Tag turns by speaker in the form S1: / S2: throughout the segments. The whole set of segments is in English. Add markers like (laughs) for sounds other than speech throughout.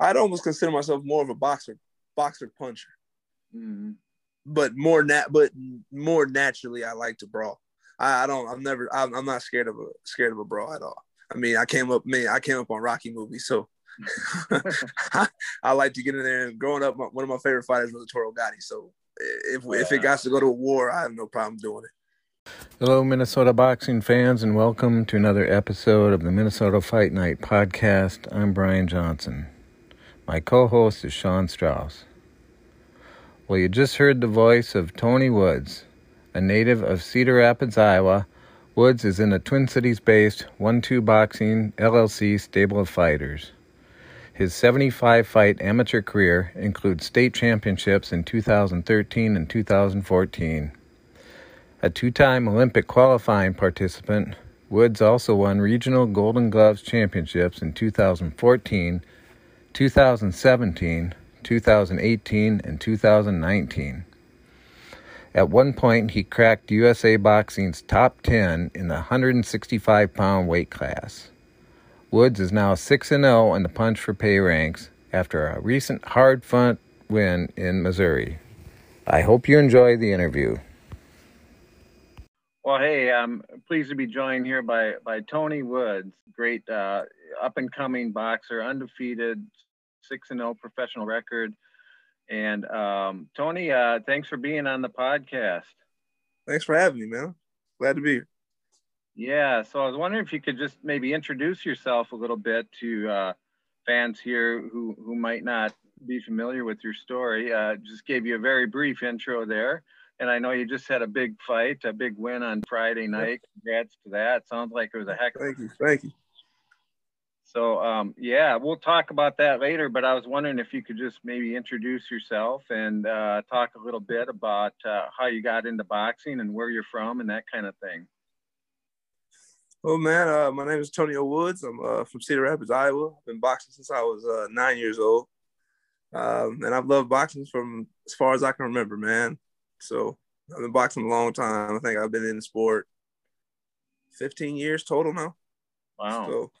S1: I'd almost consider myself more of a boxer, boxer puncher.
S2: Mhm.
S1: But more nat, but more naturally, I like to brawl. I, I don't. I'm never. I'm, I'm not scared of a scared of a brawl at all. I mean, I came up. Me, I came up on Rocky movies, so (laughs) I like to get in there. And growing up, my, one of my favorite fighters was Toro Gatti. So if if it got to go to a war, I have no problem doing it.
S3: Hello, Minnesota boxing fans, and welcome to another episode of the Minnesota Fight Night podcast. I'm Brian Johnson. My co host is Sean Strauss. Well, you just heard the voice of Tony Woods, a native of Cedar Rapids, Iowa. Woods is in a Twin Cities based 1 2 Boxing LLC stable of fighters. His 75 fight amateur career includes state championships in 2013 and 2014. A two time Olympic qualifying participant, Woods also won regional Golden Gloves championships in 2014, 2017, 2018, and 2019. At one point, he cracked USA Boxing's top 10 in the 165 pound weight class. Woods is now 6 0 in the punch for pay ranks after a recent hard fought win in Missouri. I hope you enjoy the interview.
S2: Well, hey, I'm pleased to be joined here by by Tony Woods, great uh, up and coming boxer, undefeated, six and zero professional record. And um, Tony, uh, thanks for being on the podcast.
S1: Thanks for having me, man. Glad to be here.
S2: Yeah, so I was wondering if you could just maybe introduce yourself a little bit to uh, fans here who who might not be familiar with your story. Uh, just gave you a very brief intro there. And I know you just had a big fight, a big win on Friday night. Congrats to that. Sounds like it was a heck of a
S1: Thank you. Thank you.
S2: So um, yeah, we'll talk about that later. But I was wondering if you could just maybe introduce yourself and uh, talk a little bit about uh, how you got into boxing and where you're from and that kind of thing.
S1: Well, man, uh, my name is Tony. Woods. I'm uh, from Cedar Rapids, Iowa. I've been boxing since I was uh, nine years old. Um, and I've loved boxing from as far as I can remember, man. So I've been boxing a long time. I think I've been in the sport 15 years total now.
S2: Wow.
S1: So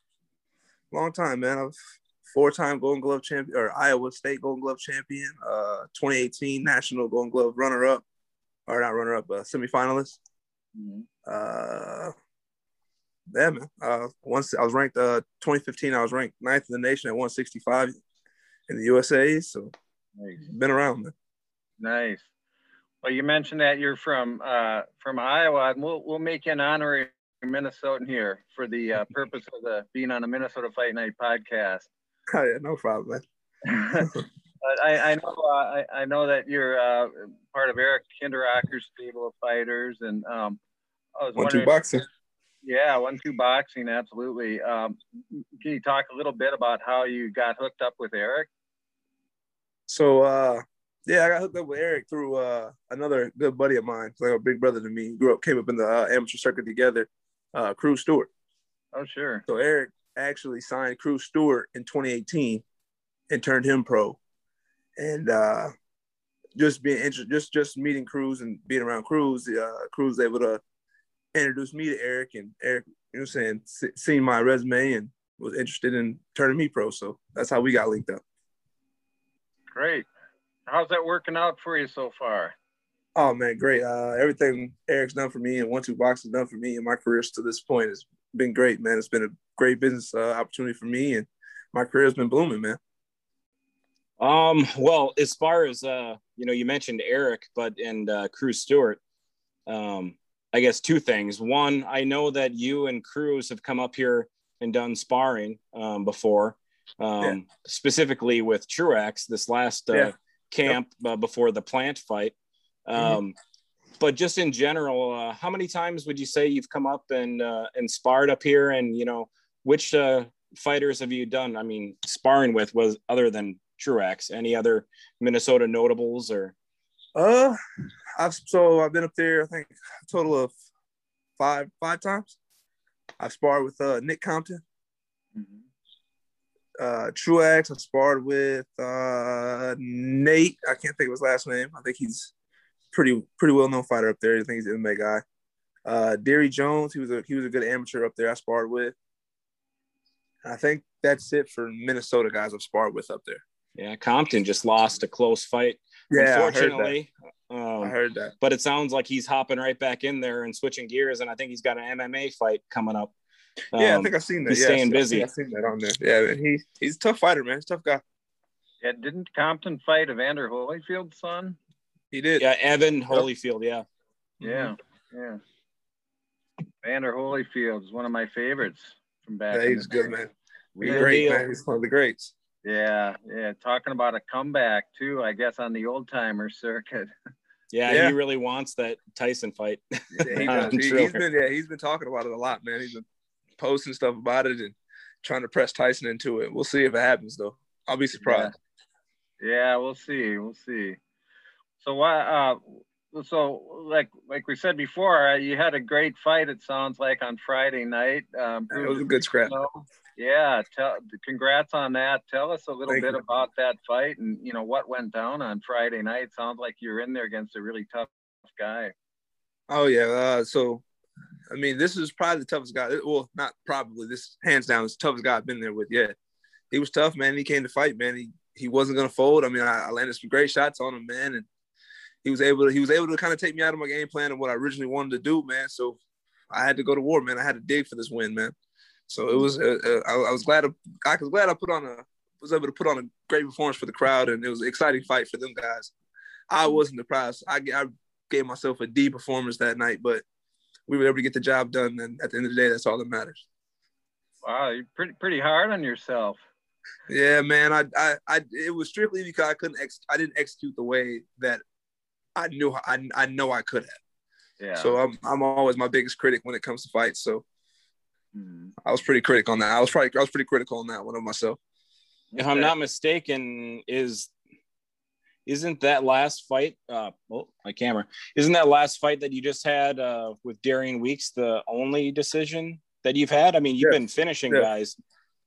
S1: long time, man. I've four-time Golden Glove champion or Iowa State Golden Glove champion, uh, 2018 National Golden Glove runner-up, or not runner-up, uh, semifinalist.
S2: Mhm.
S1: Uh, yeah, man. Uh, once I was ranked, uh, 2015, I was ranked ninth in the nation at 165 in the USA. So
S2: Nice.
S1: been around, man.
S2: Nice. Well, you mentioned that you're from uh, from Iowa, and we'll we'll make you an honorary Minnesotan here for the uh, (laughs) purpose of the being on a Minnesota Fight Night podcast.
S1: Oh, (laughs) yeah, no problem. (laughs)
S2: But I, I know uh, I, I know that you're uh, part of Eric Kinderacker's stable of fighters, and um, I was
S1: One two boxing.
S2: yeah, one two boxing, absolutely. Um, can you talk a little bit about how you got hooked up with Eric?
S1: So uh yeah, I got hooked up with Eric through uh another good buddy of mine, like a big brother to me. Grew up, came up in the uh, amateur circuit together. Uh, Cruz Stewart.
S2: Oh, sure.
S1: So Eric actually signed Cruz Stewart in 2018 and turned him pro. And uh, just being interested, just just meeting Cruz and being around Cruz, uh, Cruz was able to introduce me to Eric, and Eric, you know, what I'm saying, se- seeing my resume and was interested in turning me pro. So that's how we got linked up.
S2: Great. How's that working out for you so far?
S1: Oh man, great! Uh, everything Eric's done for me and One Two Box has done for me in my career to this point has been great, man. It's been a great business uh, opportunity for me, and my career has been blooming, man.
S4: Um, well, as far as uh, you know, you mentioned Eric, but and uh, Cruz Stewart. Um, I guess two things. One, I know that you and Cruz have come up here and done sparring um, before, um,
S1: Yeah.
S4: specifically with Truax this last uh,
S1: Yeah.
S4: Camp uh, before the plant fight. Um,
S1: Mm-hmm.
S4: But just in general, uh, how many times would you say you've come up and uh, and sparred up here? And you know, which uh, fighters have you done? I mean, sparring with was other than Truax. Any other Minnesota notables or?
S1: Uh, I've so I've been up there. I think a total of five five times. I've sparred with uh, Nick Compton, uh, Truax. I sparred with uh, Nate. I can't think of his last name. I think he's pretty pretty well known fighter up there. I think he's an MMA guy. Uh, Derry Jones, he was a he was a good amateur up there. I sparred with. I think that's it for Minnesota guys I've sparred with up there.
S4: Yeah, Compton just lost a close fight.
S1: Yeah,
S4: unfortunately.
S1: I heard,
S4: um,
S1: I heard that.
S4: But it sounds like he's hopping right back in there and switching gears, and I think he's got an MMA fight coming up.
S1: Yeah, I
S4: Um,
S1: think I've seen that.
S4: he's
S1: yeah,
S4: staying
S1: I see-
S4: busy.
S1: I've seen that on there. Yeah, he he's a tough fighter, man. He's a tough guy.
S2: Yeah, didn't Compton fight Evander Holyfield's son?
S1: He did.
S4: yeah, Evan Holyfield. Yeah,
S2: Yeah, yeah. Evander Holyfield is one of my favorites from back.
S1: Yeah,
S2: in
S1: he's
S2: the
S1: good,
S2: day.
S1: man.
S4: real
S1: He's great,
S4: deal.
S1: man. He's one of the greats.
S2: Yeah, yeah. Talking about a comeback too, I guess on the old timer circuit.
S4: Yeah,
S1: Yeah.
S4: he really wants that Tyson fight.
S1: Yeah, he (laughs)
S4: I'm
S1: does. He,
S4: sure.
S1: has been yeah, he's been talking about it a lot, man. He's been posting stuff about it and trying to press Tyson into it. We'll see if it happens though. I'll be surprised.
S2: Yeah, we'll see. We'll see. So why? Uh, so like like we said before, uh, you had a great fight. It sounds like on Friday night. Um,
S1: It was a good scrap.
S2: Yeah, tell, congrats on that. Tell us a little
S1: Thank
S2: bit
S1: you.
S2: about that fight and you know what went down on Friday night. Sounds like you're in there against a really tough guy.
S1: Oh yeah. Uh, so, I mean, this is probably the toughest guy. Well, not probably. This hands down is the toughest guy I've been there with. Yeah, he was tough, man. He came to fight, man. He he wasn't gonna fold. I mean, I, I landed some great shots on him, man, and he was able to he was able to kind of take me out of my game plan and what I originally wanted to do, man. So I had to go to war, man. I had to dig for this win, man. So it was. Uh, uh, I, I was glad. To, I was glad I put on a was able to put on a great performance for the crowd, and it was an exciting fight for them guys. I wasn't surprised. I, I gave myself a D performance that night, but we were able to get the job done. And at the end of the day, that's all that matters.
S2: Wow, you're pretty pretty hard on yourself.
S1: Yeah, man. I, I, I it was strictly because I couldn't ex- I didn't execute the way that I knew I, I know I could have.
S2: Yeah.
S1: So I'm, I'm always my biggest critic when it comes to fights. So
S2: Mhm.
S1: I was pretty critical on that. I was probably I was pretty critical on that one of myself.
S4: If I'm not mistaken, is isn't that last fight? Uh, oh, my camera. Isn't that last fight that you just had uh, with Darian Weeks the only decision that you've had? I mean, you've
S1: Yes.
S4: been finishing
S1: Yes.
S4: guys.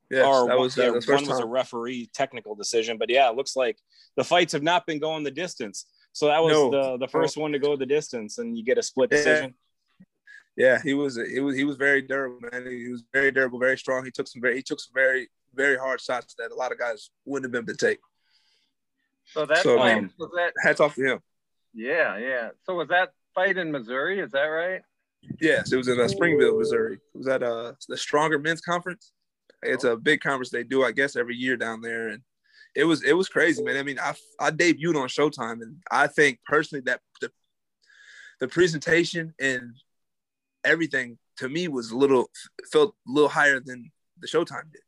S1: Yes,
S4: or
S1: that was uh,
S4: yeah,
S1: the
S4: one was a referee technical decision, but yeah, it looks like the fights have not been going the distance. So that was
S1: No.
S4: the the first one to go the distance, and you get a split decision.
S1: Yeah, he was it was he was very durable, man. He was very durable, very strong. He took some very he took some very very hard shots that a lot of guys wouldn't have been able to take.
S2: So that
S1: So,
S2: fight
S4: um,
S2: was that.
S1: Hats off to him.
S2: Yeah, yeah. So was that fight in Missouri? Is that right?
S1: Yes, it was in uh, Springfield, Missouri. It was at uh, the Stronger Men's Conference. It's a big conference they do, I guess, every year down there, and it was it was crazy, man. I mean, I I debuted on Showtime, and I think personally that the the presentation and everything to me was a little felt a little higher than the Showtime did.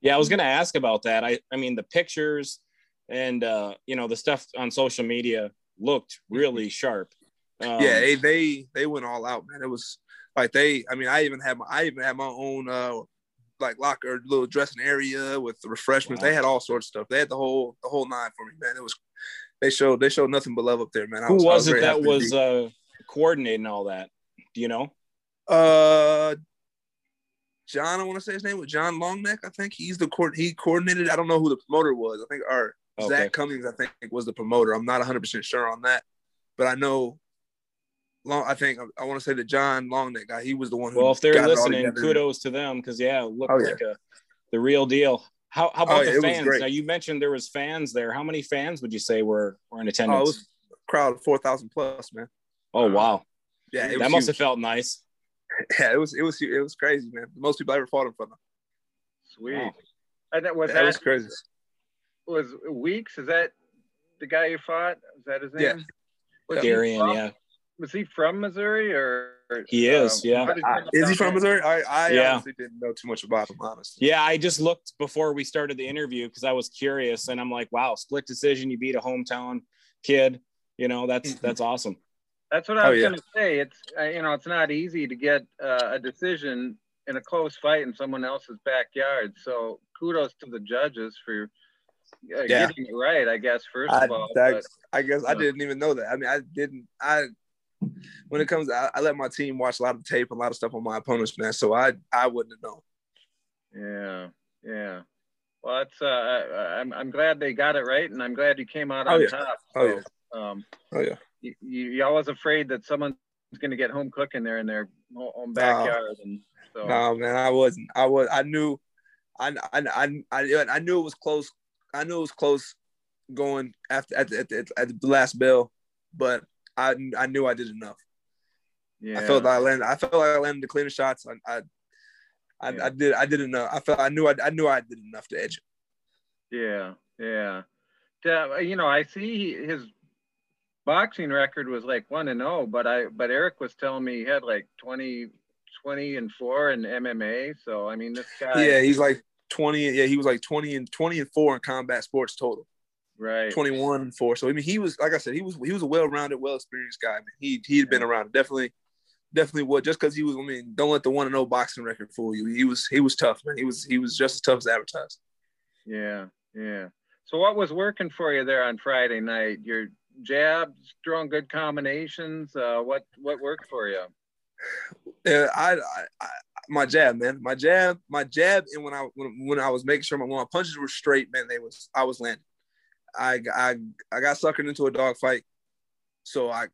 S4: Yeah, I was gonna ask about that. I I mean the pictures and uh, you know the stuff on social media looked really sharp. Um,
S1: yeah, they, they they went all out, man. It was like they. I mean, I even had my I even had my own uh like locker little dressing area with the refreshments.
S4: Wow.
S1: They had all sorts of stuff. They had the whole the whole nine for me, man. It was they showed they showed nothing but love up there, man. I
S4: who
S1: I
S4: was it that was uh, coordinating all that? Do you know?
S1: uh John? I want to say his name was John Longneck. I think he's the court. He coordinated. I don't know who the promoter was. I think or
S4: Okay.
S1: Zach Cummings. I think was the promoter. I'm not 100 percent sure on that, but I know. Long, I think I want to say that John Longneck guy. He was the one who.
S4: Well, if they're
S1: got
S4: listening, kudos to them because yeah, it looked
S1: Oh, yeah.
S4: like a the real deal. How, how about
S1: Oh, yeah,
S4: the fans? Now you mentioned there was fans there. How many fans would you say were were in
S1: Oh, it
S4: attendance?
S1: was a crowd of four thousand plus, man.
S4: Oh, uh, wow,
S1: Yeah, it
S4: that
S1: was
S4: must have felt nice. (laughs)
S1: Yeah, it was it was it was crazy, man. Most people I ever fought in front of.
S2: Sweet.
S4: Wow.
S2: And that was
S1: That
S2: that
S1: was crazy.
S2: Was Weeks? Is that the guy you fought? Is that his name?
S1: Yeah.
S2: Was
S4: Darian,
S2: from-
S4: yeah,
S2: Was he from Missouri or?
S4: He is, yeah.
S2: how did
S1: I, is he from? Missouri? I I
S4: Yeah.
S1: honestly didn't know too much about him, honestly.
S4: yeah. I just looked before we started the interview because I was curious, and I'm like, wow, split decision. You beat a hometown kid. You know, that's (laughs) that's awesome.
S2: That's what I
S1: Oh,
S2: was
S1: yeah.
S2: going to say. It's uh, you know it's not easy to get uh, a decision in a close fight in someone else's backyard. So kudos to the judges for uh,
S1: Yeah.
S2: getting it right. I guess first
S1: I,
S2: of all,
S1: I,
S2: but,
S1: I guess I
S2: Yeah.
S1: didn't even know that. I mean, I didn't. I when it comes, to, I, I let my team watch a lot of tape, a lot of stuff on my opponents, man. So I I wouldn't have known.
S2: yeah, yeah. Well, it's uh, I- I'm I'm glad they got it right, and I'm glad you came out
S1: Oh,
S2: on
S1: yeah.
S2: top.
S1: Oh,
S2: So, Um,
S1: Oh yeah.
S2: you, you, always afraid that someone's going to get home cooking there in their home backyard. Uh, and so.
S1: No, man, I wasn't. I was. I knew. I, I, I, I knew it was close. I knew it was close going after at the, at the, at the last bell, but I I knew I did enough. Yeah. I felt like I landed. I felt like I landed the cleaner shots. I I, I, yeah. I did I did enough. I felt I knew I, I knew I did enough to edge
S2: it. Yeah, yeah. Uh, you know, I see his boxing record was like one and zero, oh, but I but Eric was telling me he had like 20, 20 and four in MMA. So I mean, this guy.
S1: Yeah, he's like twenty. Yeah, he was like twenty and twenty and four in combat sports total.
S2: Right.
S1: Twenty one and four. So I mean, he was like I said, he was he was a well rounded, well experienced guy. I mean, he he had been around. Definitely, definitely would. Just because he was. I mean, don't let the one and no boxing record fool you. He was he was tough, man. He was he was just as tough as advertised.
S2: Yeah, yeah. So what was working for you there on Friday night? Your jabs, throwing good combinations. Uh, what what worked for you?
S1: Yeah, I, I, I, my jab, man, my jab, my jab, and when I when, when I was making sure my, when my punches were straight, man, they was I was landing. I I I got suckered into a dog fight, so I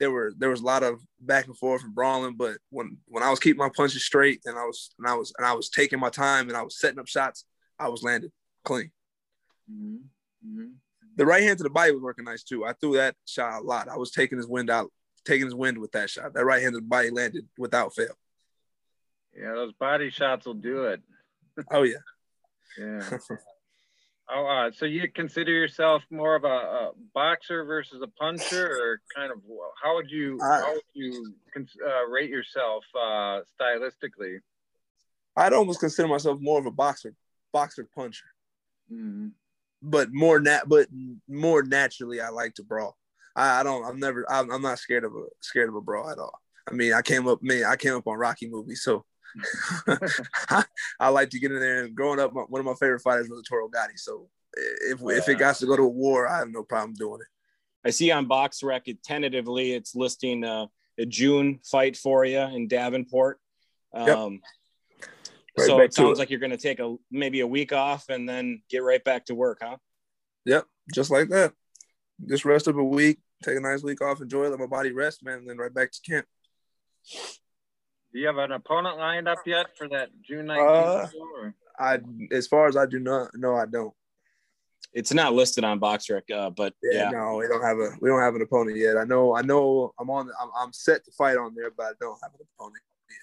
S1: there were there was a lot of back and forth and brawling, but when when I was keeping my punches straight and I was and I was and I was taking my time and I was setting up shots, I was landing clean. Mm-hmm. Mm-hmm the right hand to the body was working nice too. I threw that shot a lot. I was taking his wind out, taking his wind with that shot. That right hand to the body landed without fail.
S2: Yeah, those body shots will do it.
S1: oh yeah. (laughs)
S2: yeah. (laughs) oh, uh, so you consider yourself more of a, a, boxer versus a puncher, or kind of how would you I, how would you uh, rate yourself uh, stylistically?
S1: I'd almost consider myself more of a boxer, boxer puncher. Mm-hmm but more nat but more naturally I like to brawl. I, I don't I'm never I'm, I'm, not scared of a scared of a brawl at all. I mean I came up Man, I came up on Rocky movies so (laughs) I, like to get in there and growing up one of my favorite fighters was Toro Gatti so if yeah. if it got to go to a war I have no problem doing it.
S4: I see on BoxRec it tentatively it's listing uh, a June fight for you in Davenport. Um, yep. Right so it sounds it. like you're going to take a maybe a week off and then get right back to work, huh?
S1: Yep, just like that. Just rest of a week, take a nice week off, enjoy, let my body rest, man, and then right back to camp.
S2: Do you have an opponent lined up yet for that June 19th? Uh,
S1: I, as far as I do not, no, I don't.
S4: It's not listed on BoxRec, uh, but yeah, yeah,
S1: no, we don't have a we don't have an opponent yet. I know, I know, I'm on, I'm, I'm set to fight on there, but I don't have an opponent. Yet.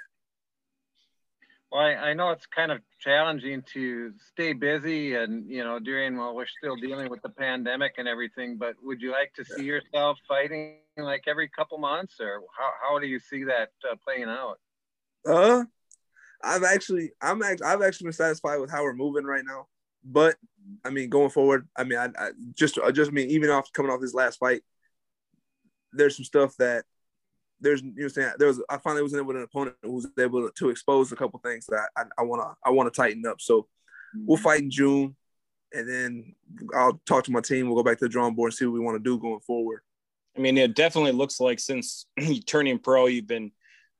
S2: Well, I, I, know it's kind of challenging to stay busy and, you know, during while we're still dealing with the pandemic and everything, but would you like to see yourself fighting like every couple months or how, how do you see that uh, playing out?
S1: Uh, I've actually, I'm actually, I've actually been satisfied with how we're moving right now. But I mean, going forward, I mean, I, I just, I just mean, even off coming off this last fight, there's some stuff that there's you know saying there was I finally was able with an opponent who was able to expose a couple things that I want to I want to tighten up. So mm-hmm. we'll fight in June, and then I'll talk to my team. We'll go back to the drawing board and see what we want to do going forward.
S4: I mean, it definitely looks like since (clears throat) turning pro, you've been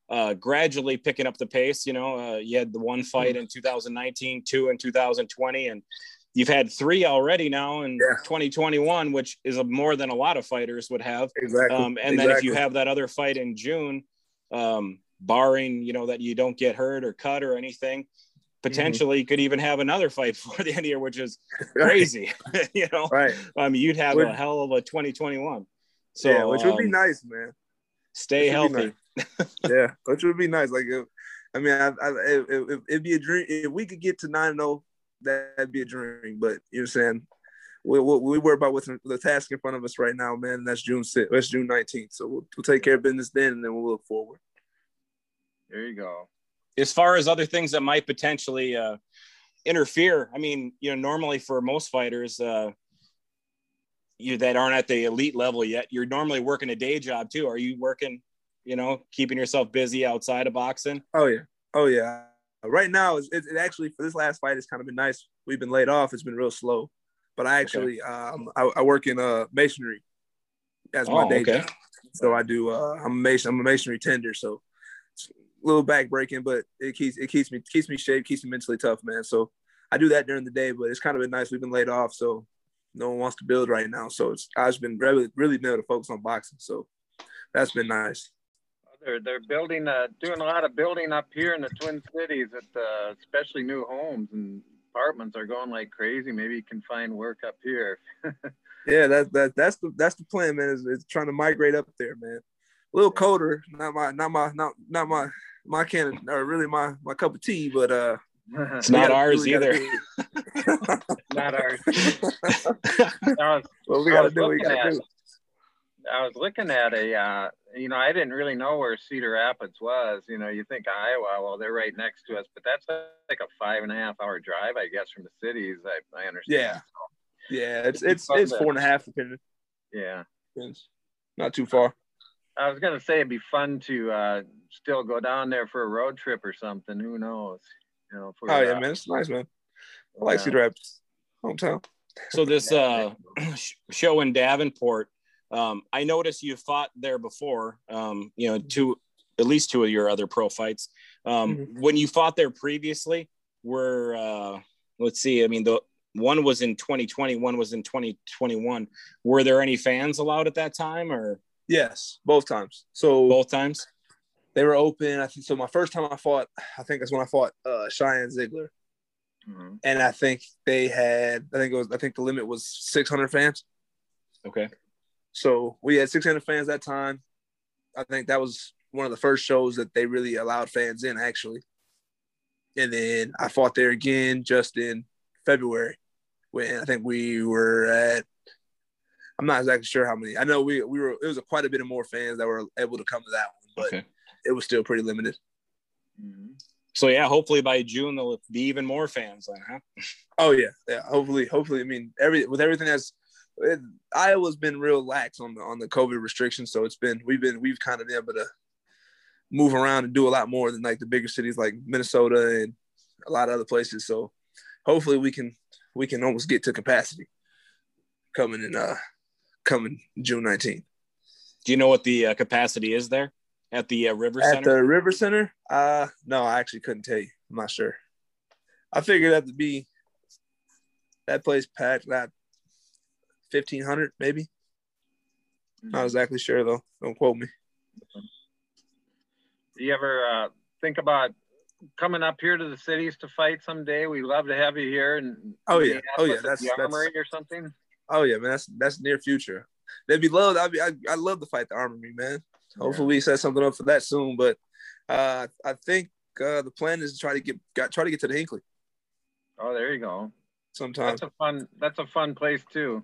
S4: uh, gradually picking up the pace. You know, uh, you had the one fight mm-hmm. in 2019, two in 2020, and you've had three already now in yeah. 2021, which is a, more than a lot of fighters would have.
S1: Exactly.
S4: Um, and
S1: exactly.
S4: then if you have that other fight in June, um, barring you know that you don't get hurt or cut or anything, potentially mm-hmm. you could even have another fight (laughs) for the end of the year, which is (laughs) crazy. (laughs) you know,
S1: right?
S4: I mean, you'd have which, a hell of a 2021. So,
S1: yeah, which would be um, nice, man.
S4: Stay healthy.
S1: Nice. (laughs) yeah, which would be nice. Like, if, I mean, I, I, it, would be a dream if we could get to nine zero oh that'd be a dream. But you know what I'm saying? We, we, we worry about what's the task in front of us right now, man. That's June 6th. That's June 19th. So we'll, we'll take care of business then, and then we'll look forward.
S2: There you go.
S4: As far as other things that might potentially uh, interfere, I mean, you know, normally for most fighters, uh, you that aren't at the elite level yet, you're normally working a day job too. Are you working, you know, keeping yourself busy outside of boxing?
S1: Oh yeah, oh yeah right now, it, it, actually for this last fight, it's kind of been nice. We've been laid off. It's been real slow, but I actually okay. um, I, I, work in uh, masonry as my oh, day okay. job. So I do. Uh, I'm a mason. I'm a masonry tender. So it's a little back breaking, but it keeps it keeps me keeps me shaped, keeps me mentally tough, man. So I do that during the day, but it's kind of been nice. We've been laid off, so no one wants to build right now. So it's I've been really really been able to focus on boxing. So that's been nice.
S2: They're they're building, uh, doing a lot of building up here in the Twin Cities, at uh, especially new homes and apartments are going like crazy. Maybe you can find work up here. (laughs)
S1: yeah, that that that's the that's the plan, man. Is, is trying to migrate up there, man. A little colder, not my not my not not my my can or really my my cup of tea, but uh (laughs)
S4: it's not ours either. (laughs)
S2: not ours. was,
S1: well, we gotta do. We gotta
S2: at,
S1: do.
S2: I was looking at a, uh, you know, I didn't really know where Cedar Rapids was. You know, you think Iowa, well, they're right next to us, but that's like a five and a half hour drive, I guess, from the cities. I, I understand.
S1: Yeah, so, yeah, it's it's it's four and a half depending.
S2: Yeah,
S1: it's not too far.
S2: I was gonna say it'd be fun to uh, still go down there for a road trip or something. Who knows? You know. For,
S1: oh yeah, uh, man, it's nice, man. I like Cedar Rapids, hometown.
S4: So this uh, (clears throat) show in Davenport, um, I noticed you fought there before. Um, you know, two at least two of your other pro fights. Um, mm-hmm. When you fought there previously, were uh, let's see, I mean the one was in 2020, one was in 2021. Were there any fans allowed at that time, or?
S1: Yes, both times. So
S4: both times
S1: they were open. I think so. My first time I fought, I think that's when I fought uh, Cheyenne Ziegler, mm-hmm. and I think they had. I think it was. I think the limit was 600 fans.
S4: Okay.
S1: So we had 600 fans that time. I think that was one of the first shows that they really allowed fans in, actually. And then I fought there again just in February, when I think we were at. I'm not exactly sure how many. I know we we were. It was a, quite a bit of more fans that were able to come to that one, but okay it was still pretty limited.
S4: Mm-hmm. So yeah, hopefully by June there'll be even more fans then, huh?
S1: Oh yeah, yeah. Hopefully, hopefully. I mean, every with everything that's it, Iowa's been real lax on the on the COVID restrictions, so it's been we've been we've kind of been able to move around and do a lot more than like the bigger cities like Minnesota and a lot of other places. So hopefully we can we can almost get to capacity coming in uh coming June 19th.
S4: Do you know what the uh, capacity is there? at the uh, River Center?
S1: At the River Center? Uh, no, I actually couldn't tell you. I'm not sure. I figured that to be that place packed that 1500 maybe. Mm-hmm. Not exactly sure though. Don't quote me.
S2: Do you ever uh, think about coming up here to the cities to fight someday? We'd love to have you here. And
S1: oh yeah, oh yeah, that's
S2: the armory or something.
S1: Oh yeah, man, that's that's near future. They'd be love. I'd be, I, I love to fight the armory, man. Hopefully, we set something up for that soon. But uh, I think uh, the plan is to try to get got, try to get to the Hinckley.
S2: Oh, there you go.
S1: Sometimes
S2: that's a fun. That's a fun place too.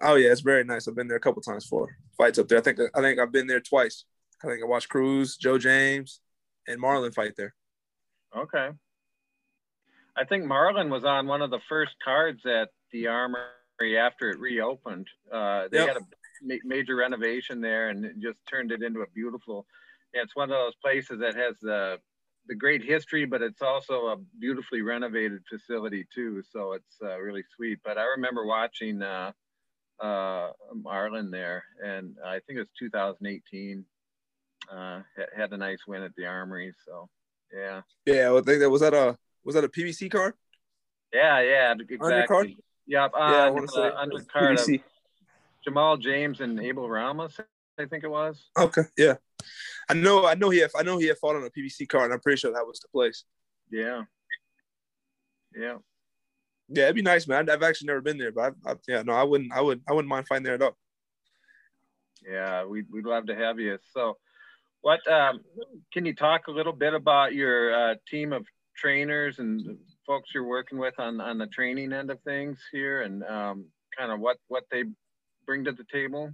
S1: Oh yeah, it's very nice. I've been there a couple times for fights up there. I think I think I've been there twice. I think I watched Cruz, Joe James, and Marlon fight there.
S2: Okay. I think Marlon was on one of the first cards at the Armory after it reopened. Uh, they yep. had a ma- major renovation there and just turned it into a beautiful. Yeah, it's one of those places that has the the great history, but it's also a beautifully renovated facility too. So it's uh, really sweet. But I remember watching uh, uh, Marlon there, and I think it was 2018. Uh, had a nice win at the Armory. So yeah.
S1: Yeah, I think that was that a was that a PBC card?
S2: Yeah, yeah, exactly. Yep. yeah, I want to say undercard. (laughs) PBC. Jamal James and Abel Ramos, I think it was.
S1: Okay, yeah. I know, I know he had, I know he had fought on a PBC card, and I'm pretty sure that was the place.
S2: Yeah. Yeah.
S1: Yeah, it'd be nice, man. I've actually never been there, but I, I, yeah, no, I wouldn't, I would, I wouldn't mind fighting there at all.
S2: Yeah, we'd, we'd love to have you. So, what um, can you talk a little bit about your uh, team of trainers and folks you're working with on on the training end of things here, and um, kind of what what they bring to the table?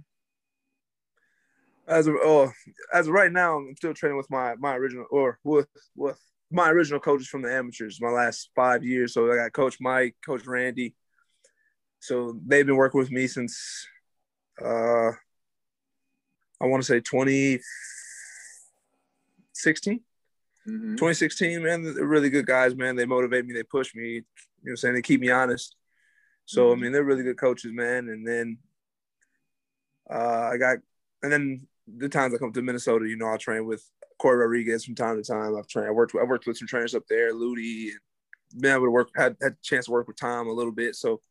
S1: As of oh, as of right now, I'm still training with my my original or with with my original coaches from the amateurs. My last five years, so I got Coach Mike, Coach Randy. So they've been working with me since uh, I want to say 2016. Mm-hmm. 2016, man, they're really good guys, man. They motivate me, they push me, you know I'm saying? They keep me honest. So, mm-hmm. I mean, they're really good coaches, man. And then uh, I got, and then the times I come to Minnesota, you know, I'll train with Corey Rodriguez from time to time. I've trained, I worked, I worked with some trainers up there, Ludi, and been able to work, had had a chance to work with Tom a little bit. So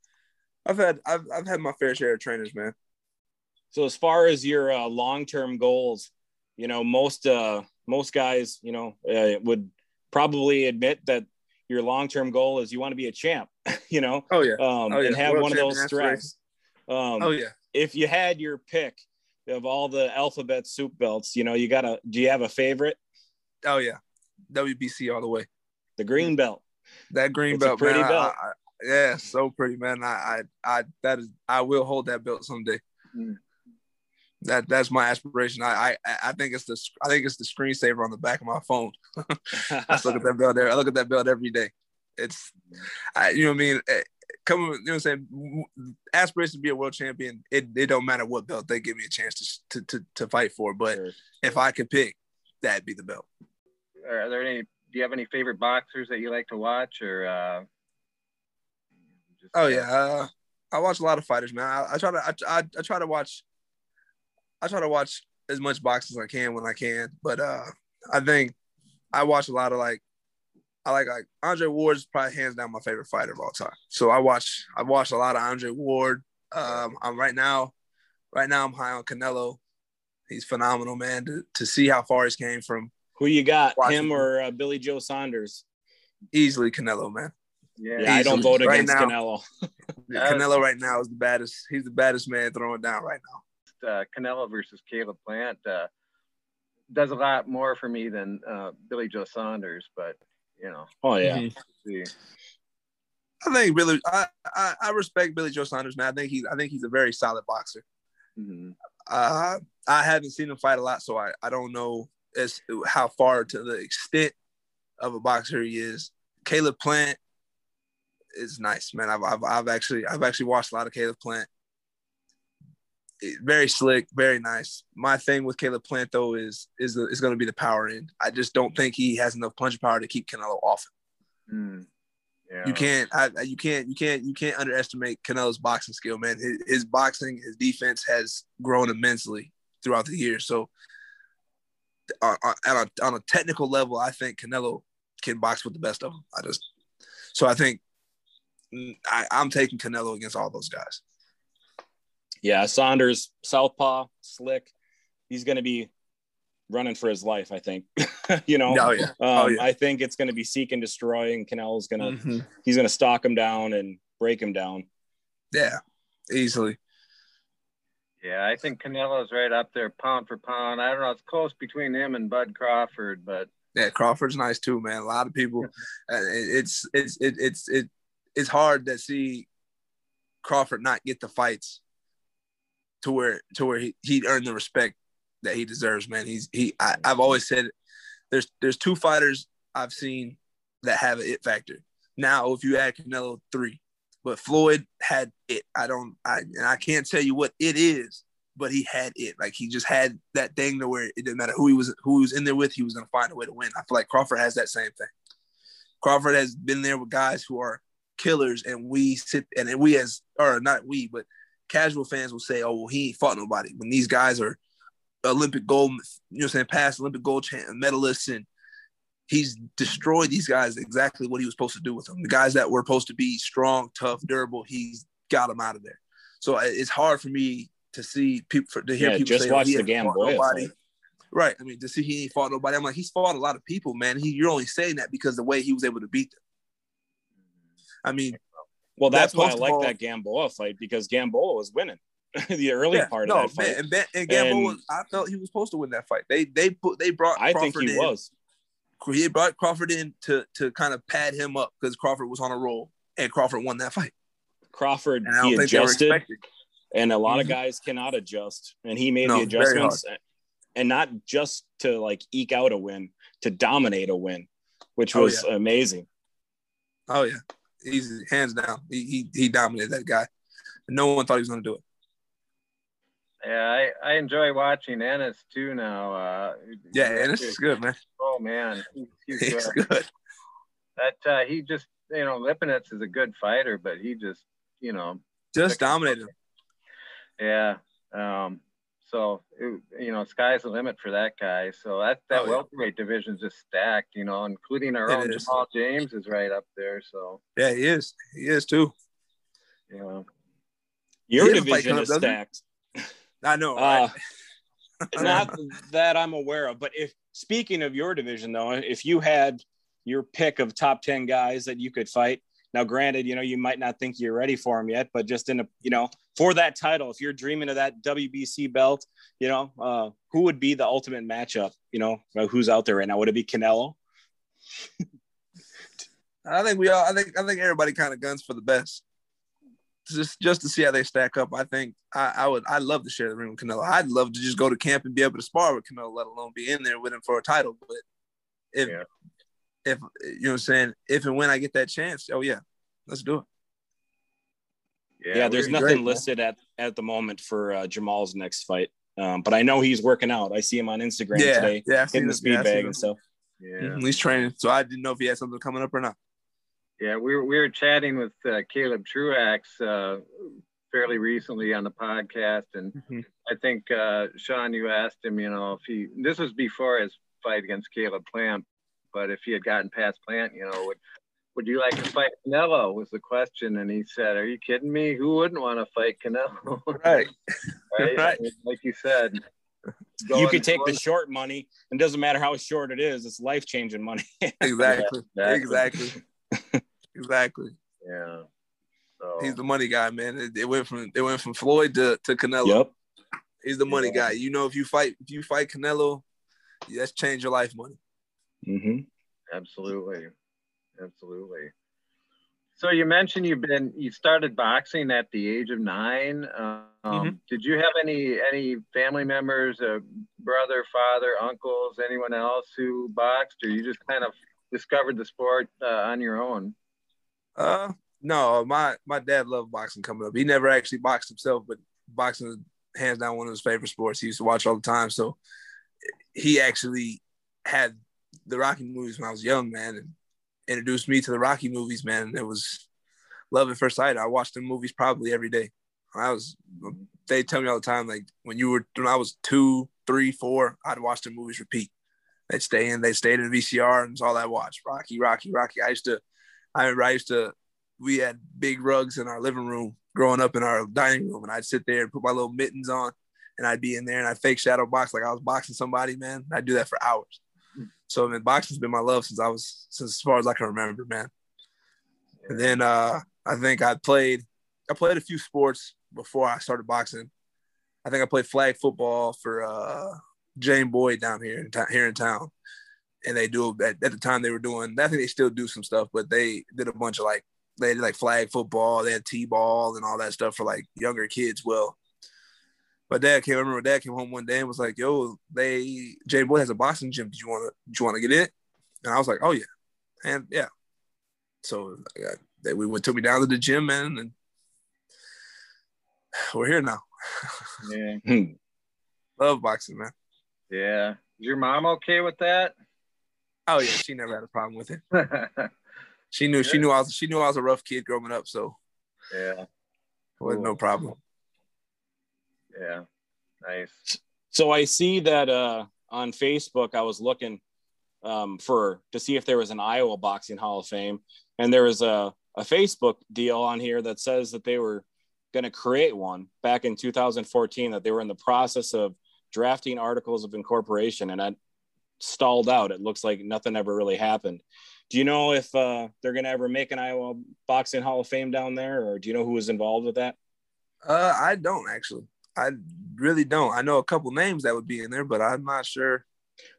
S1: I've had, I've, I've had my fair share of trainers, man.
S4: So as far as your uh, long-term goals, you know, most uh, most guys, you know, uh, would probably admit that your long term goal is you want to be a champ, (laughs) you know,
S1: Oh yeah.
S4: um,
S1: Oh, yeah.
S4: and have
S1: World
S4: one of those stripes. Um,
S1: Oh yeah.
S4: if you had your pick of all the alphabet soup belts, you know, you gotta. Do you have a favorite?
S1: Oh yeah. WBC all the way.
S4: The green belt.
S1: That green
S4: It's
S1: belt,
S4: pretty
S1: man.
S4: Belt.
S1: I, I, yeah, so pretty, man. I, I, I, that is, I will hold that belt someday.
S2: Mm.
S1: That, that's my aspiration. I, I, I think it's the, I think it's the screensaver on the back of my phone. (laughs) I look at that belt there. I look at that belt every day. It's, I, you know what I mean. Come, you know what I'm saying. Aspiration to be a world champion. It, it don't matter what belt they give me a chance to, to, to, to fight for. But
S4: Sure.
S1: if I could pick, that'd be the belt.
S2: Are there any? Do you have any favorite boxers that you like to watch, or? Uh, just,
S1: Oh yeah, uh, I watch a lot of fighters, man. I, I try to I, I, I try to watch I try to watch as much boxing as I can when I can, but uh, I think I watch a lot of like I like like Andre Ward's probably hands down my favorite fighter of all time. So I watch I watched a lot of Andre Ward. Um, I'm right now right now I'm high on Canelo. He's phenomenal, man. To, to see how far he's came from
S4: Who you got,
S1: Washington.
S4: him or uh, Billy Joe Saunders?
S1: easily Canelo, man.
S2: Yeah.
S4: Yeah, I don't vote
S1: Right
S4: against
S1: now.
S4: Canelo. (laughs)
S1: Canelo right now is the baddest. He's the baddest man throwing down right now.
S2: uh, Canelo versus Caleb Plant uh, does a lot more for me than uh, Billy Joe Saunders, but you know,
S4: Oh yeah,
S1: Mhm. I think Billy. I, I I respect Billy Joe Saunders, man. I think he's I think he's a very solid boxer.
S2: Mhm.
S1: Uh, I haven't seen him fight a lot, so I, I don't know as how far to the extent of a boxer he is. Caleb Plant is nice, man. I've, I've, I've actually I've actually watched a lot of Caleb Plant. Very slick, very nice. My thing with Caleb Plant though is is is going to be the power end. I just don't think he has enough punch power to keep Canelo off.
S2: Mm. Yeah.
S1: You can't, I, you can't, you can't, you can't underestimate Canelo's boxing skill, man. His, his boxing, his defense has grown immensely throughout the year. So, on, on, on a, on a technical level, I think Canelo can box with the best of them. I just, so I think mm, I, I'm taking Canelo against all those guys.
S4: Yeah. Saunders, southpaw, slick. He's going to be running for his life. I think. (laughs) you know.
S1: Oh yeah,
S4: Um,
S1: Oh, yeah.
S4: I think it's going to be seek and destroy, and Canelo's going to
S1: Mhm.
S4: he's going to stalk him down and break him down.
S1: yeah, easily.
S2: Yeah, I think Canelo's right up there, pound for pound. I don't know, it's close between him and Bud Crawford, but
S1: Yeah, Crawford's nice too, man. A lot of people, (laughs) uh, it's it's it, it's it, it's hard to see Crawford not get the fights to where to where he he earned the respect that he deserves, man. He's he. I, I've always said there's there's two fighters I've seen that have an it factor. Now, if you add Canelo, three, but Floyd had it. I don't, I and I can't tell you what it is, but he had it. Like he just had that thing to where it didn't matter who he was, who he was in there with, he was gonna find a way to win. I feel like Crawford has that same thing. Crawford has been there with guys who are killers, and we sit and we as or not we, but casual fans will say, "Oh, well, he ain't fought nobody." When these guys are Olympic gold, you know, what I'm saying past Olympic gold medalists, and he's destroyed these guys exactly what he was supposed to do with them. The guys that were supposed to be strong, tough, durable, he's got them out of there. So uh, it's hard for me to see people for, to hear
S4: Yeah,
S1: people
S4: just
S1: say, oh,
S4: watch
S1: he
S4: the Gamboa fight.
S1: Right. I mean, to see he ain't fought nobody. I'm like, he's fought a lot of people, man. He, you're only saying that because the way he was able to beat them. I mean,
S4: Well, that's
S1: That
S4: why I like that Gamboa fight because Gamboa was winning (laughs) the early
S1: yeah,
S4: part
S1: no,
S4: of that fight.
S1: man, and, ben, and Gamboa,
S4: And-
S1: was, I felt he was supposed to win that fight. They they put they brought
S4: I
S1: Crawford
S4: think he
S1: in.
S4: was.
S1: He brought Crawford in to to kind of pad him up because Crawford was on a roll, and Crawford won that fight.
S4: Crawford,
S1: And
S4: he
S1: think they were
S4: adjusted, and a lot of
S1: Mhm.
S4: guys cannot adjust, and he made
S1: No,
S4: the adjustments, and not just to like eke out a win, to dominate a win, which
S1: Oh,
S4: was amazing.
S1: Oh yeah, he's hands down. He he, he dominated that guy. No one thought he was going to do it.
S2: yeah, I, I enjoy watching Ennis too now. Uh,
S1: Yeah, this is good, man.
S2: Oh man, he's, he's
S1: He's
S2: good.
S1: good.
S2: that uh, he just you know Lipinets is a good fighter, but he just you know
S1: Just dominated him.
S2: yeah. Um, so it, you know, sky's the limit for that guy. So that that
S1: Oh, yeah.
S2: welterweight division's just stacked. You know, including our
S1: It
S2: own
S1: is.
S2: Jamal James is right up there. So
S1: Yeah, he is. He is too.
S2: you know,
S4: Your
S1: He has a fight
S4: division is
S1: up,
S4: stacked.
S1: I know.
S4: Uh,
S1: Right? (laughs)
S4: Not that I'm aware of, but if speaking of your division though, if you had your pick of top 10 guys that you could fight, now, granted, you know, you might not think you're ready for them yet, but just in a, you know, for that title, if you're dreaming of that WBC belt, you know, uh, who would be the ultimate matchup? You know, who's out there right now? Would it be Canelo?
S1: I think we all. I think. I think everybody kind of guns for the best. Just, just to see how they stack up. I think I, I would. I'd love to share the ring with Canelo. I'd love to just go to camp and be able to spar with Canelo, let alone be in there with him for a title. But if yeah if you know what I'm saying, if and when I get that chance, oh yeah, let's do it.
S4: Yeah, yeah there's nothing great, listed man. at at the moment for uh, Jamal's next fight. Um, but I know he's working out. I see him on Instagram
S1: yeah,
S4: today,
S1: yeah,
S4: hitting the speed yeah, bag and stuff.
S1: Yeah, mm-hmm. he's training. So I didn't know if he had something coming up or not.
S2: Yeah, we were we were chatting with uh, Caleb Truax uh, fairly recently on the podcast, and mm-hmm. I think uh, Sean, you asked him, you know, if he this was before his fight against Caleb Plant, but if he had gotten past Plant, you know, would would you like to fight Canelo? Was the question, and he said, "Are you kidding me? Who wouldn't want to fight Canelo?" (laughs)
S1: right,
S2: right. right. like you said,
S4: you could take the short money, and doesn't matter how short it is. It's life changing money. (laughs)
S1: exactly. (laughs) Yeah, exactly. Exactly. exactly.
S2: Yeah.
S1: So. He's the money guy, man. It, it, went from it went from Floyd to, to Canelo.
S4: Yep.
S1: He's the money yeah. guy. You know, if you fight if you fight Canelo, that's change your life money.
S4: Mm-hmm.
S2: Absolutely, absolutely. So you mentioned you've been you started boxing at the age of nine. Um, mm-hmm. Did you have any any family members, a brother, father, uncles, anyone else who boxed, or you just kind of discovered the sport uh, on your own?
S1: Uh, no. My my dad loved boxing coming up. He never actually boxed himself, but boxing is hands down one of his favorite sports. He used to watch all the time. So he actually had the Rocky movies when I was young, man, and introduced me to the Rocky movies, man. It was love at first sight. I watched the movies probably every day. I was, they tell me all the time, like when you were, when I was two, three, four, I'd watch the movies repeat. They'd stay in, they stayed in VCR and it's all I watched. Rocky, Rocky, Rocky. I used to, I remember I used to, we had big rugs in our living room growing up in our dining room and I'd sit there and put my little mittens on and I'd be in there and I'd fake shadow box like I was boxing somebody, man. I'd do that for hours. So I mean, boxing's been my love since I was since as far as I can remember, man. And then uh, I think I played I played a few sports before I started boxing. I think I played flag football for uh, Jane Boyd down here in ta- here in town, and they do at, at the time they were doing. I think they still do some stuff, but they did a bunch of like they did like flag football, they had t-ball and all that stuff for like younger kids. Well, my dad came. I remember dad came home one day and was like, "Yo, they Jay Boy has a boxing gym. Did you want to? Did you want to get in?" And I was like, "Oh yeah," and yeah. So got, they we went took me down to the gym, man, and (sighs) we're here now. (laughs)
S2: Yeah,
S1: love boxing, man.
S2: Yeah, is your mom okay with that?
S1: Oh yeah, she never had a problem with it. (laughs) she knew she knew I was she knew I was a rough kid growing up, so
S2: yeah,
S1: it was no problem.
S2: Yeah. Nice.
S4: So I see that uh, on Facebook, I was looking um, for to see if there was an Iowa Boxing Hall of Fame, and there was a, a Facebook deal on here that says that they were going to create one back in 2014. That they were in the process of drafting articles of incorporation, and I stalled out. It looks like nothing ever really happened. Do you know if uh, they're going to ever make an Iowa Boxing Hall of Fame down there, or do you know who was involved with that?
S1: Uh, I don't actually. I really don't. I know a couple names that would be in there, but I'm not sure.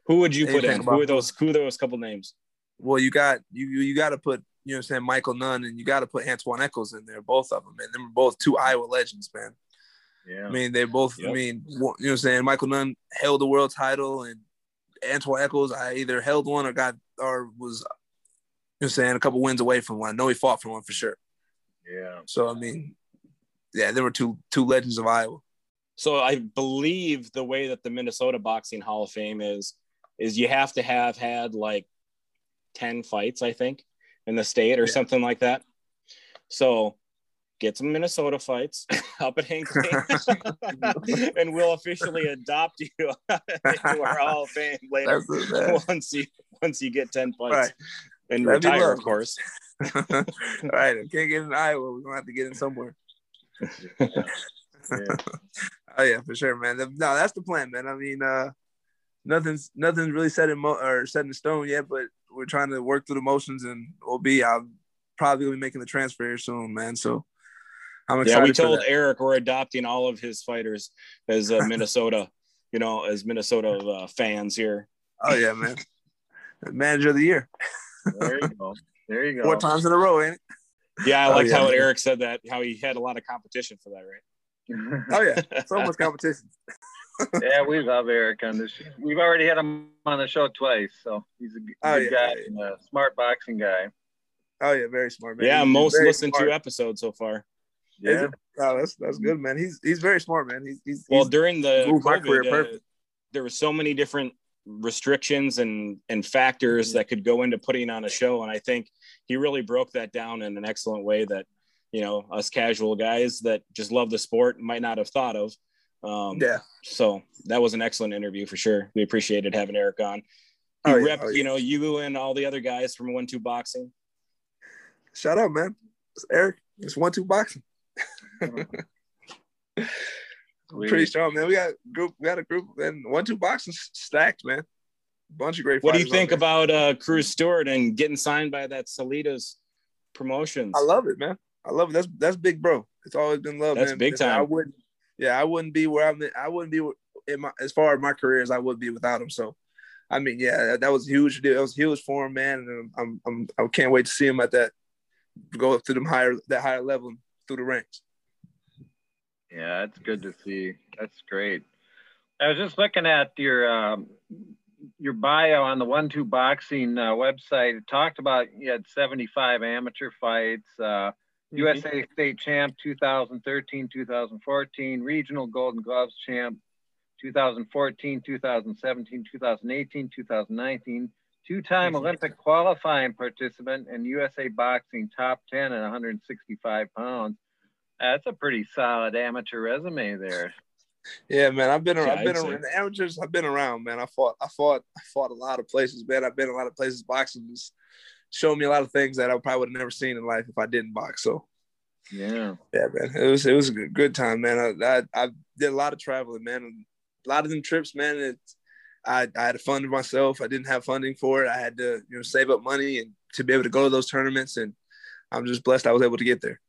S4: Who would you put in? Who are those? Who are those couple names?
S1: Well, you got you you got to put you know what I'm saying Michael Nunn and you got to put Antoine Echols in there, both of them, man. They were both two Iowa legends, man.
S2: Yeah. I
S1: mean, they both. Yep. I mean, you know what I'm saying Michael Nunn held the world title, and Antoine Echols, I either held one or got or was, you know what I'm saying, a couple wins away from one. I know he fought for one for sure.
S2: Yeah.
S1: So I mean, yeah, there were two two legends of Iowa.
S4: So I believe the way that the Minnesota Boxing Hall of Fame is is you have to have had like 10 fights, I think, in the state or yeah. something like that. So get some Minnesota fights (laughs) up at Hinckley, (laughs) and we'll officially adopt you (laughs) to our Hall of Fame later once you once you get 10 fights right. and That'd retire, of course.
S1: All right, I can't get in Iowa. We're gonna have to get in somewhere. Yeah. (laughs) oh yeah, for sure, man. No, that's the plan, man. I mean, uh, nothing's nothing's really set in mo- or set in stone yet, but we're trying to work through the motions, and we'll be. I'm probably gonna be making the transfer here soon, man. So
S4: I'm excited. Yeah, we told Eric we're adopting all of his fighters as uh, Minnesota, (laughs) you know, as Minnesota uh, fans here.
S1: Oh yeah, man. Manager of the year.
S2: there you go. There you go.
S1: Four times in a row, ain't it?
S4: Yeah, I liked oh, yeah, how. Eric said that. How he had a lot of competition for that, right?
S1: Oh yeah, (laughs) so much competition.
S2: yeah, we love Eric on this. We've already had him on the show twice, so he's a good, oh, yeah, guy yeah, yeah. a smart boxing guy.
S1: Oh yeah, very smart man.
S4: Yeah, he's most listened smart. to episodes so far.
S1: Yeah, oh, that's that's good, man. He's he's very smart, man. He's, he's
S4: well during the COVID, uh, there were so many different restrictions and and factors mm-hmm. that could go into putting on a show, and I think he really broke that down in an excellent way that you know us casual guys that just love the sport might not have thought of. Um, yeah. So that was an excellent interview for sure. We appreciated having Eric on. He oh, yeah. oh, yeah. you know, you and all the other guys from One Two Boxing.
S1: Shout out, man. It's Eric. It's One Two Boxing. (laughs) Pretty strong, man. We got group. We got a group, and One Two Boxing stacked, man. Bunch of great.
S4: What do you think about uh, Cruz Stewart and getting signed by that Salita's Promotions?
S1: I love it, man. I love it. That's that's big, bro. It's always been love.
S4: That's
S1: man.
S4: big time.
S1: I wouldn't yeah, I wouldn't be where I'm. I wouldn't be in my as far as my career as I would be without him. So, I mean, yeah, that was huge. Deal. That was huge for him, man. And I'm, I'm, I can't wait to see him at that, go up to them higher, that higher level through the ranks.
S2: Yeah, that's good to see. That's great. I was just looking at your um, your bio on the One Two Boxing uh, website. It talked about you had 75 amateur fights. Uh, Mm-hmm. USA State Champ 2013, 2014, Regional Golden Gloves Champ 2014, 2017, 2018, 2019, two-time. Olympic qualifying participant and USA Boxing top 10 at 165 pounds. That's a pretty solid amateur resume there.
S1: Yeah, man. I've been around. I've been around. amateurs. I've been around, man. I fought. I fought. I fought a lot of places, man. I've been a lot of places. Boxing just showed me a lot of things that I probably would have never seen in life if I didn't box. So
S2: yeah,
S1: yeah, man, it was it was a good, good time, man. I, I, I did a lot of traveling, man. A lot of them trips, man. It's I I had to fund myself. I didn't have funding for it. I had to you know save up money and to be able to go to those tournaments, and I'm just blessed I was able to get there.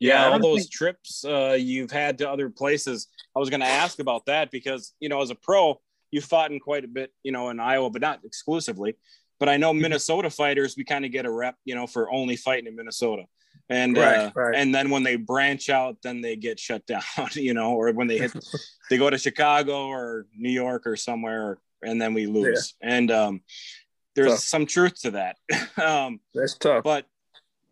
S4: Yeah, all those trips uh, you've had to other places. I was going to ask about that because you know, as a pro, you fought in quite a bit, you know, in Iowa, but not exclusively. But I know mm-hmm. Minnesota fighters, we kind of get a rep, you know, for only fighting in Minnesota. And right, uh, right. and then when they branch out, then they get shut (laughs) down, you know, or when they hit, (laughs) they go to Chicago or New York or somewhere, and then we lose. Yeah. And um, there's tough. some truth to that. (laughs) um,
S1: That's tough.
S4: But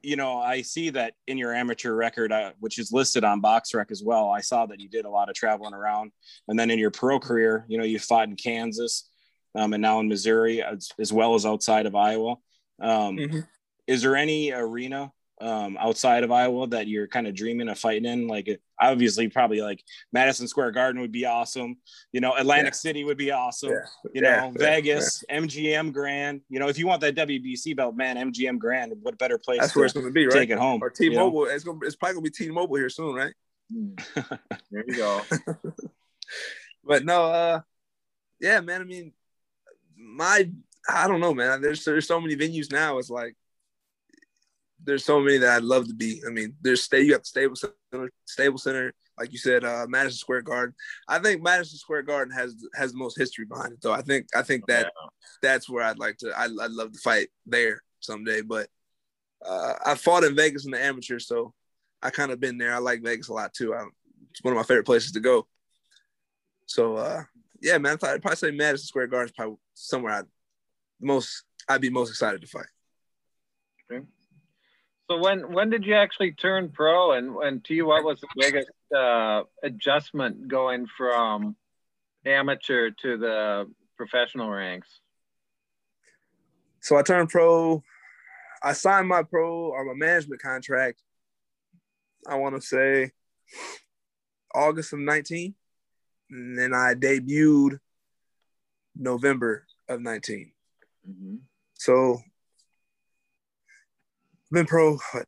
S4: you know, I see that in your amateur record, uh, which is listed on BoxRec as well. I saw that you did a lot of traveling around, and then in your pro career, you know, you fought in Kansas, um, and now in Missouri, as, as, well as outside of Iowa. Um, mm-hmm. Is there any arena um, outside of Iowa that you're kind of dreaming of fighting in? Like, obviously, probably like Madison Square Garden would be awesome. You know, Atlantic yeah. City would be awesome. Yeah. You know, yeah. Vegas, MGM Grand. You know, if you want that WBC belt, man, MGM Grand, what better place?
S1: That's where it's going to be, right?
S4: Take it home.
S1: Or T-Mobile. You know? It's, gonna, it's probably going to be T-Mobile here soon, right? (laughs)
S2: there you go. (laughs)
S1: but no, uh, yeah, man. I mean, my I don't know, man. There's there's so many venues now. It's like there's so many that I'd love to be. I mean, there's stay you have the Staples Center, Staples Center, like you said, uh, Madison Square Garden. I think Madison Square Garden has has the most history behind it, though. I think I think that yeah. that's where I'd like to. I, would love to fight there someday. But uh, I fought in Vegas in the amateur, so I kind of been there. I like Vegas a lot too. I, it's one of my favorite places to go. So uh, yeah, man, I'd probably say Madison Square Garden is probably somewhere I'd most I'd be most excited to fight.
S2: Okay. So when when did you actually turn pro, and and to you, what was the biggest uh, adjustment going from amateur to the professional ranks?
S1: So I turned pro. I signed my pro or my management contract. I want to say August of 19, and then I debuted November of 19. Mm-hmm. So been pro what,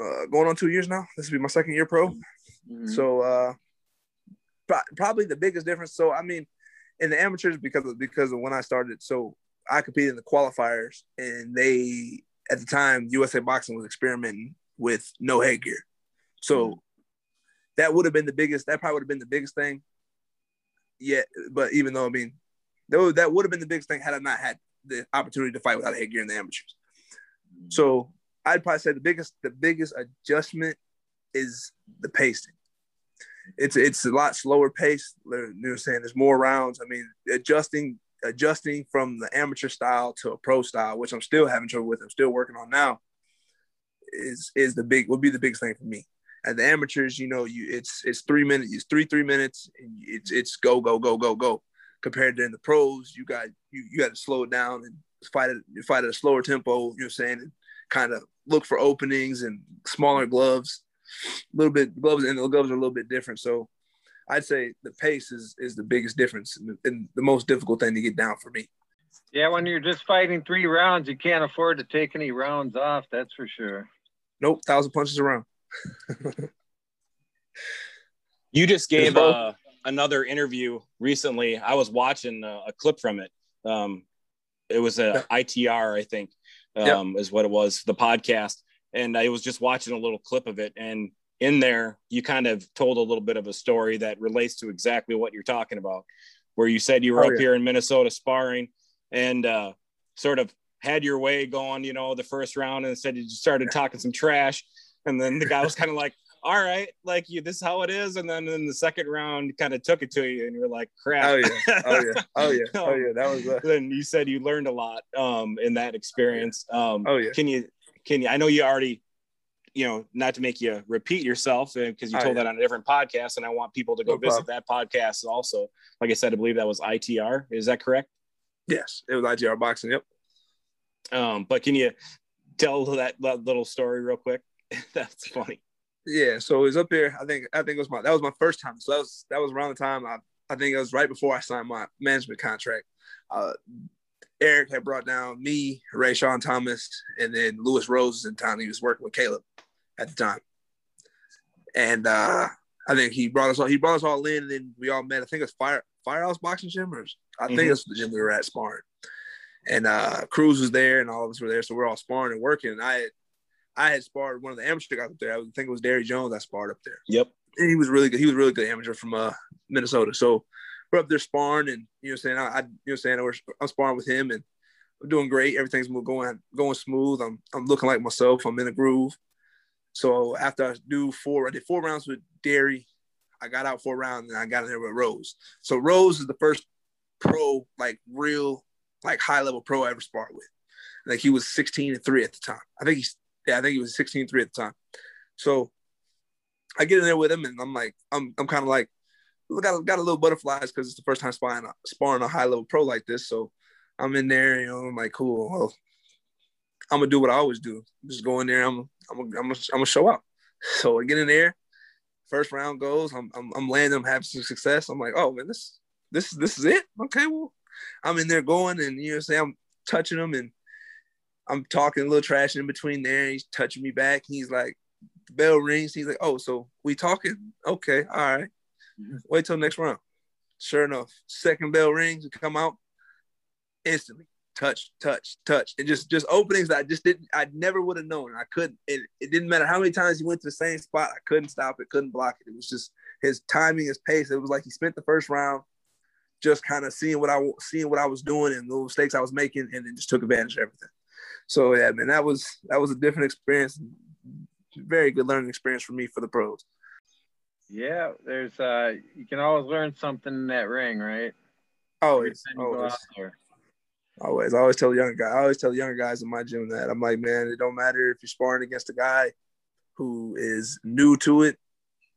S1: uh, going on two years now. This will be my second year pro. Mm-hmm. So uh, pro- probably the biggest difference. So I mean, in the amateurs because of because of when I started. So I competed in the qualifiers, and they at the time USA Boxing was experimenting with no headgear. So mm-hmm. that would have been the biggest. That probably would have been the biggest thing. Yeah, but even though I mean, that would have been the biggest thing had I not had the opportunity to fight without headgear in the amateurs. So I'd probably say the biggest the biggest adjustment is the pacing. It's it's a lot slower pace. You know, saying there's more rounds. I mean, adjusting adjusting from the amateur style to a pro style, which I'm still having trouble with. I'm still working on now. Is is the big would be the biggest thing for me. At the amateurs, you know, you it's it's three minutes, it's three three minutes, and it's it's go go go go go. Compared to in the pros, you got you you got to slow it down and fight it fight at a slower tempo. You know, what I'm saying, and kind of look for openings and smaller gloves. A little bit gloves and the gloves are a little bit different. So I'd say the pace is is the biggest difference and the, and the most difficult thing to get down for me.
S2: Yeah, when you're just fighting three rounds, you can't afford to take any rounds off. That's for sure.
S1: Nope, thousand punches around.
S4: You just gave uh, another interview recently. I was watching a, a clip from it. Um, it was a ITR, I think, um, is what it was, the podcast. And I was just watching a little clip of it. And in there, you kind of told a little bit of a story that relates to exactly what you're talking about, where you said you were oh, up yeah. here in Minnesota sparring and uh, sort of had your way going, you know, the first round and said you started talking some trash. And then the guy was kind of like, all right, like you, this is how it is. And then in the second round, kind of took it to you, and you're like, crap.
S1: Oh yeah, oh yeah, (laughs) oh yeah, oh yeah. That was. Uh...
S4: Then you said you learned a lot um, in that experience. Um,
S1: oh yeah.
S4: Can you? Can you? I know you already. You know, not to make you repeat yourself because you oh, told yeah. that on a different podcast, and I want people to go no visit that podcast also. Like I said, I believe that was ITR. Is that correct?
S1: Yes, it was ITR boxing. Yep.
S4: Um, but can you tell that, that little story real quick? (laughs) That's funny.
S1: Yeah, so it was up there. I think I think it was my that was my first time. So that was that was around the time I I think it was right before I signed my management contract. Uh, Eric had brought down me, Ray Sean Thomas, and then Lewis Rose in town. He was working with Caleb at the time, and uh, I think he brought us all. He brought us all in, and then we all met. I think it was Fire Firehouse Boxing Gym, or I think mm-hmm. it's the gym we were at sparring. And uh, Cruz was there, and all of us were there, so we're all sparring and working. And I had I had sparred one of the amateur guys up there. I think it was Derry Jones I sparred up there.
S4: Yep.
S1: And he was really good. He was really good amateur from uh, Minnesota. So we're up there sparring, and you know, saying I, I you know, saying I'm sparring with him, and I'm doing great. Everything's going going smooth. I'm I'm looking like myself. I'm in a groove. So after I do four, I did four rounds with Derry. I got out four rounds, and I got in there with Rose. So Rose is the first pro, like real, like high level pro I ever sparred with. Like he was 16 and three at the time. I think he's yeah, I think he was 16 3 at the time. So I get in there with him and I'm like, I'm I'm kind of like, got, got a little butterflies because it's the first time sparring, sparring a high level pro like this. So I'm in there, you know, I'm like, cool. Well, I'm gonna do what I always do. Just go in there. I'm I'm I'm I'm gonna show up. (laughs) So I get in there. First round goes. I'm I'm, I'm landing. I'm having some success. I'm like, oh man, this this this is it. Okay, well, I'm in there going, and you know, say I'm touching them, and I'm talking a little trash in between there. He's touching me back. He's like, the bell rings. He's like, oh, so we talking? Okay, all right. Wait till next round. Sure enough, second bell rings. We come out instantly. Touch, touch, touch. and just just openings that I just didn't. I never would have known. I couldn't. It, it didn't matter how many times he went to the same spot. I couldn't stop it. Couldn't block it. It was just his timing, his pace. It was like he spent the first round just kind of seeing what I seeing what I was doing and the mistakes I was making, and then just took advantage of everything. So yeah, man, that was that was a different experience. Very good learning experience for me for the pros.
S2: Yeah, there's uh you can always learn something in that ring, right?
S1: Always, always. Always, I always tell young guys. I always tell younger guys in my gym that I'm like, man, it don't matter if you're sparring against a guy who is new to it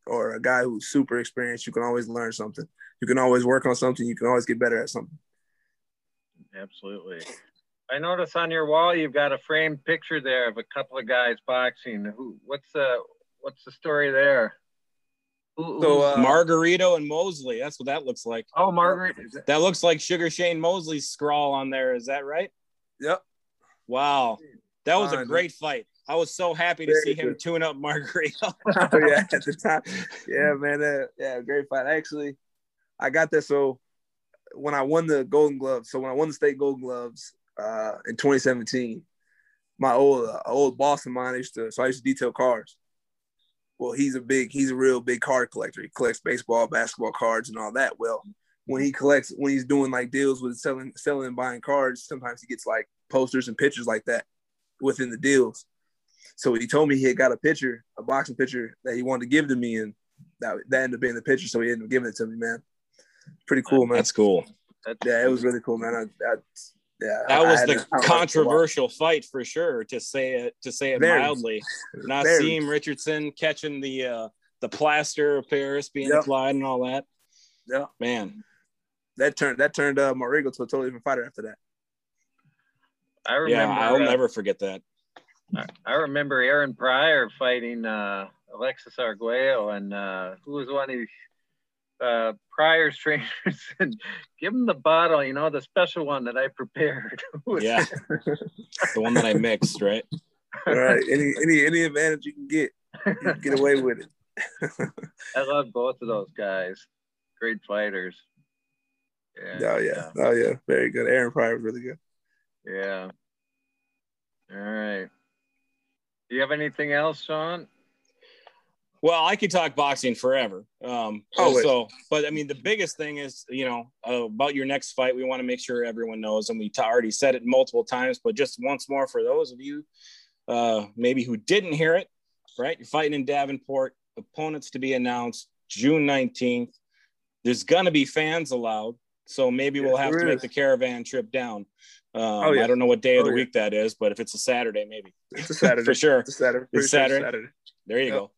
S1: or a guy who's super experienced. You can always learn something. You can always work on something. You can always get better at something.
S2: Absolutely. I notice on your wall you've got a framed picture there of a couple of guys boxing. Who? What's the What's the story there?
S4: so uh, Margarito and Mosley. That's what that looks like.
S2: Oh, Margarito.
S4: That looks like Sugar Shane Mosley's scrawl on there. Is that right?
S1: Yep.
S4: Wow, that was a great fight. I was so happy to Very see him tune up Margarito. (laughs)
S1: oh, yeah, at the time. Yeah, man. Uh, yeah, great fight. Actually, I got that. So when I won the Golden Gloves, so when I won the state Golden Gloves uh, in 2017, my old uh, old boss of mine used to. So I used to detail cars. Well, he's a big, he's a real big card collector. He collects baseball, basketball cards, and all that. Well, when he collects, when he's doing like deals with selling, selling and buying cards, sometimes he gets like posters and pictures like that within the deals. So he told me he had got a picture, a boxing picture that he wanted to give to me, and that that ended up being the picture. So he ended up giving it to me, man. Pretty cool, man.
S4: That's cool.
S1: Yeah, it was really cool, man. I, I, yeah,
S4: that was the controversial fight for sure. To say it, to say it Very. mildly. (laughs) Naazim Richardson catching the uh, the plaster of Paris being yep. applied and all that.
S1: Yeah,
S4: man.
S1: That turned that turned uh, Margarito to a totally different fighter after that.
S2: I remember.
S4: Yeah, I'll uh, never forget that.
S2: I remember Aaron Pryor fighting uh, Alexis Arguello, and uh, who was one of uh, Pryor's trainers (laughs) and give him the bottle, you know, the special one that I prepared. (laughs)
S4: yeah, the one that I mixed, right?
S1: All right. Any any any advantage you can get, you can get away with it. (laughs)
S2: I love both of those guys. Great fighters.
S1: Yeah. Oh yeah. yeah. Oh yeah. Very good. Aaron Pryor was really good.
S2: Yeah. All right. Do you have anything else, Sean?
S4: Well, I could talk boxing forever. Um, oh, so, but I mean, the biggest thing is, you know, uh, about your next fight. We want to make sure everyone knows, and we t- already said it multiple times, but just once more for those of you, uh, maybe who didn't hear it, right? You're fighting in Davenport. Opponents to be announced June nineteenth. There's gonna be fans allowed, so maybe we'll have to is. make the caravan trip down. Um, oh, yeah. I don't know what day of oh, the week that is, but if it's a Saturday, maybe.
S1: It's a Saturday (laughs)
S4: for sure.
S1: It's a Saturday.
S4: It's Saturday. Saturday. There you yep. go.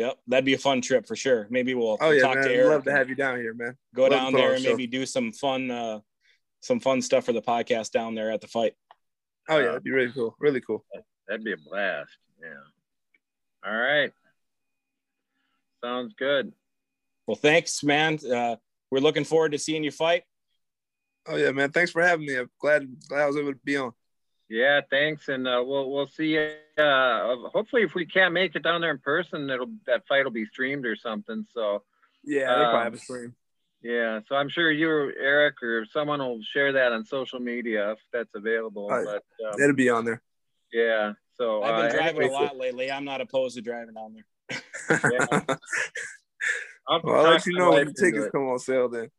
S4: Yep, that'd be a fun trip for sure. Maybe we'll
S1: oh, yeah,
S4: talk
S1: man.
S4: to Eric.
S1: Love to have you down here, man.
S4: Go love down there and maybe do some fun, uh, some fun stuff for the podcast down there at the fight.
S1: Oh yeah, that'd be really cool. Really cool.
S2: That'd be a blast. Yeah. All right. Sounds good.
S4: Well, thanks, man. Uh, we're looking forward to seeing you fight.
S1: Oh yeah, man. Thanks for having me. I'm glad, glad I was able to be on.
S2: Yeah, thanks, and uh, we'll we'll see. Uh, hopefully, if we can't make it down there in person, it'll that fight will be streamed or something. So
S1: yeah, they um, probably have a stream.
S2: Yeah, so I'm sure you, Eric, or someone will share that on social media if that's available. Right. But
S1: um, it'll be on there.
S2: Yeah. So
S4: I've been uh, driving anyway, a lot lately. I'm not opposed to driving down there. (laughs)
S1: yeah. I'll, well, I'll let you know when the tickets come on sale then.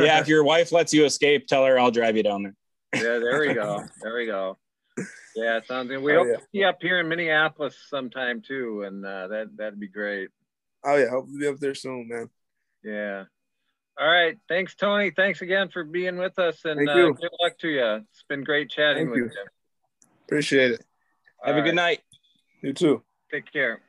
S4: yeah, if your wife lets you escape, tell her I'll drive you down there
S2: yeah, there we go. (laughs) There we go. Yeah, sounds good. We oh, hope yeah. to see up here in Minneapolis sometime too, and uh, that that'd be great.
S1: Oh yeah, hope to be up there soon, man.
S2: Yeah. All right. Thanks, Tony. Thanks again for being with us, and uh, good luck to you. It's been great chatting Thank with you. you.
S1: Appreciate it.
S4: Have All a good night.
S1: You too.
S2: Take care.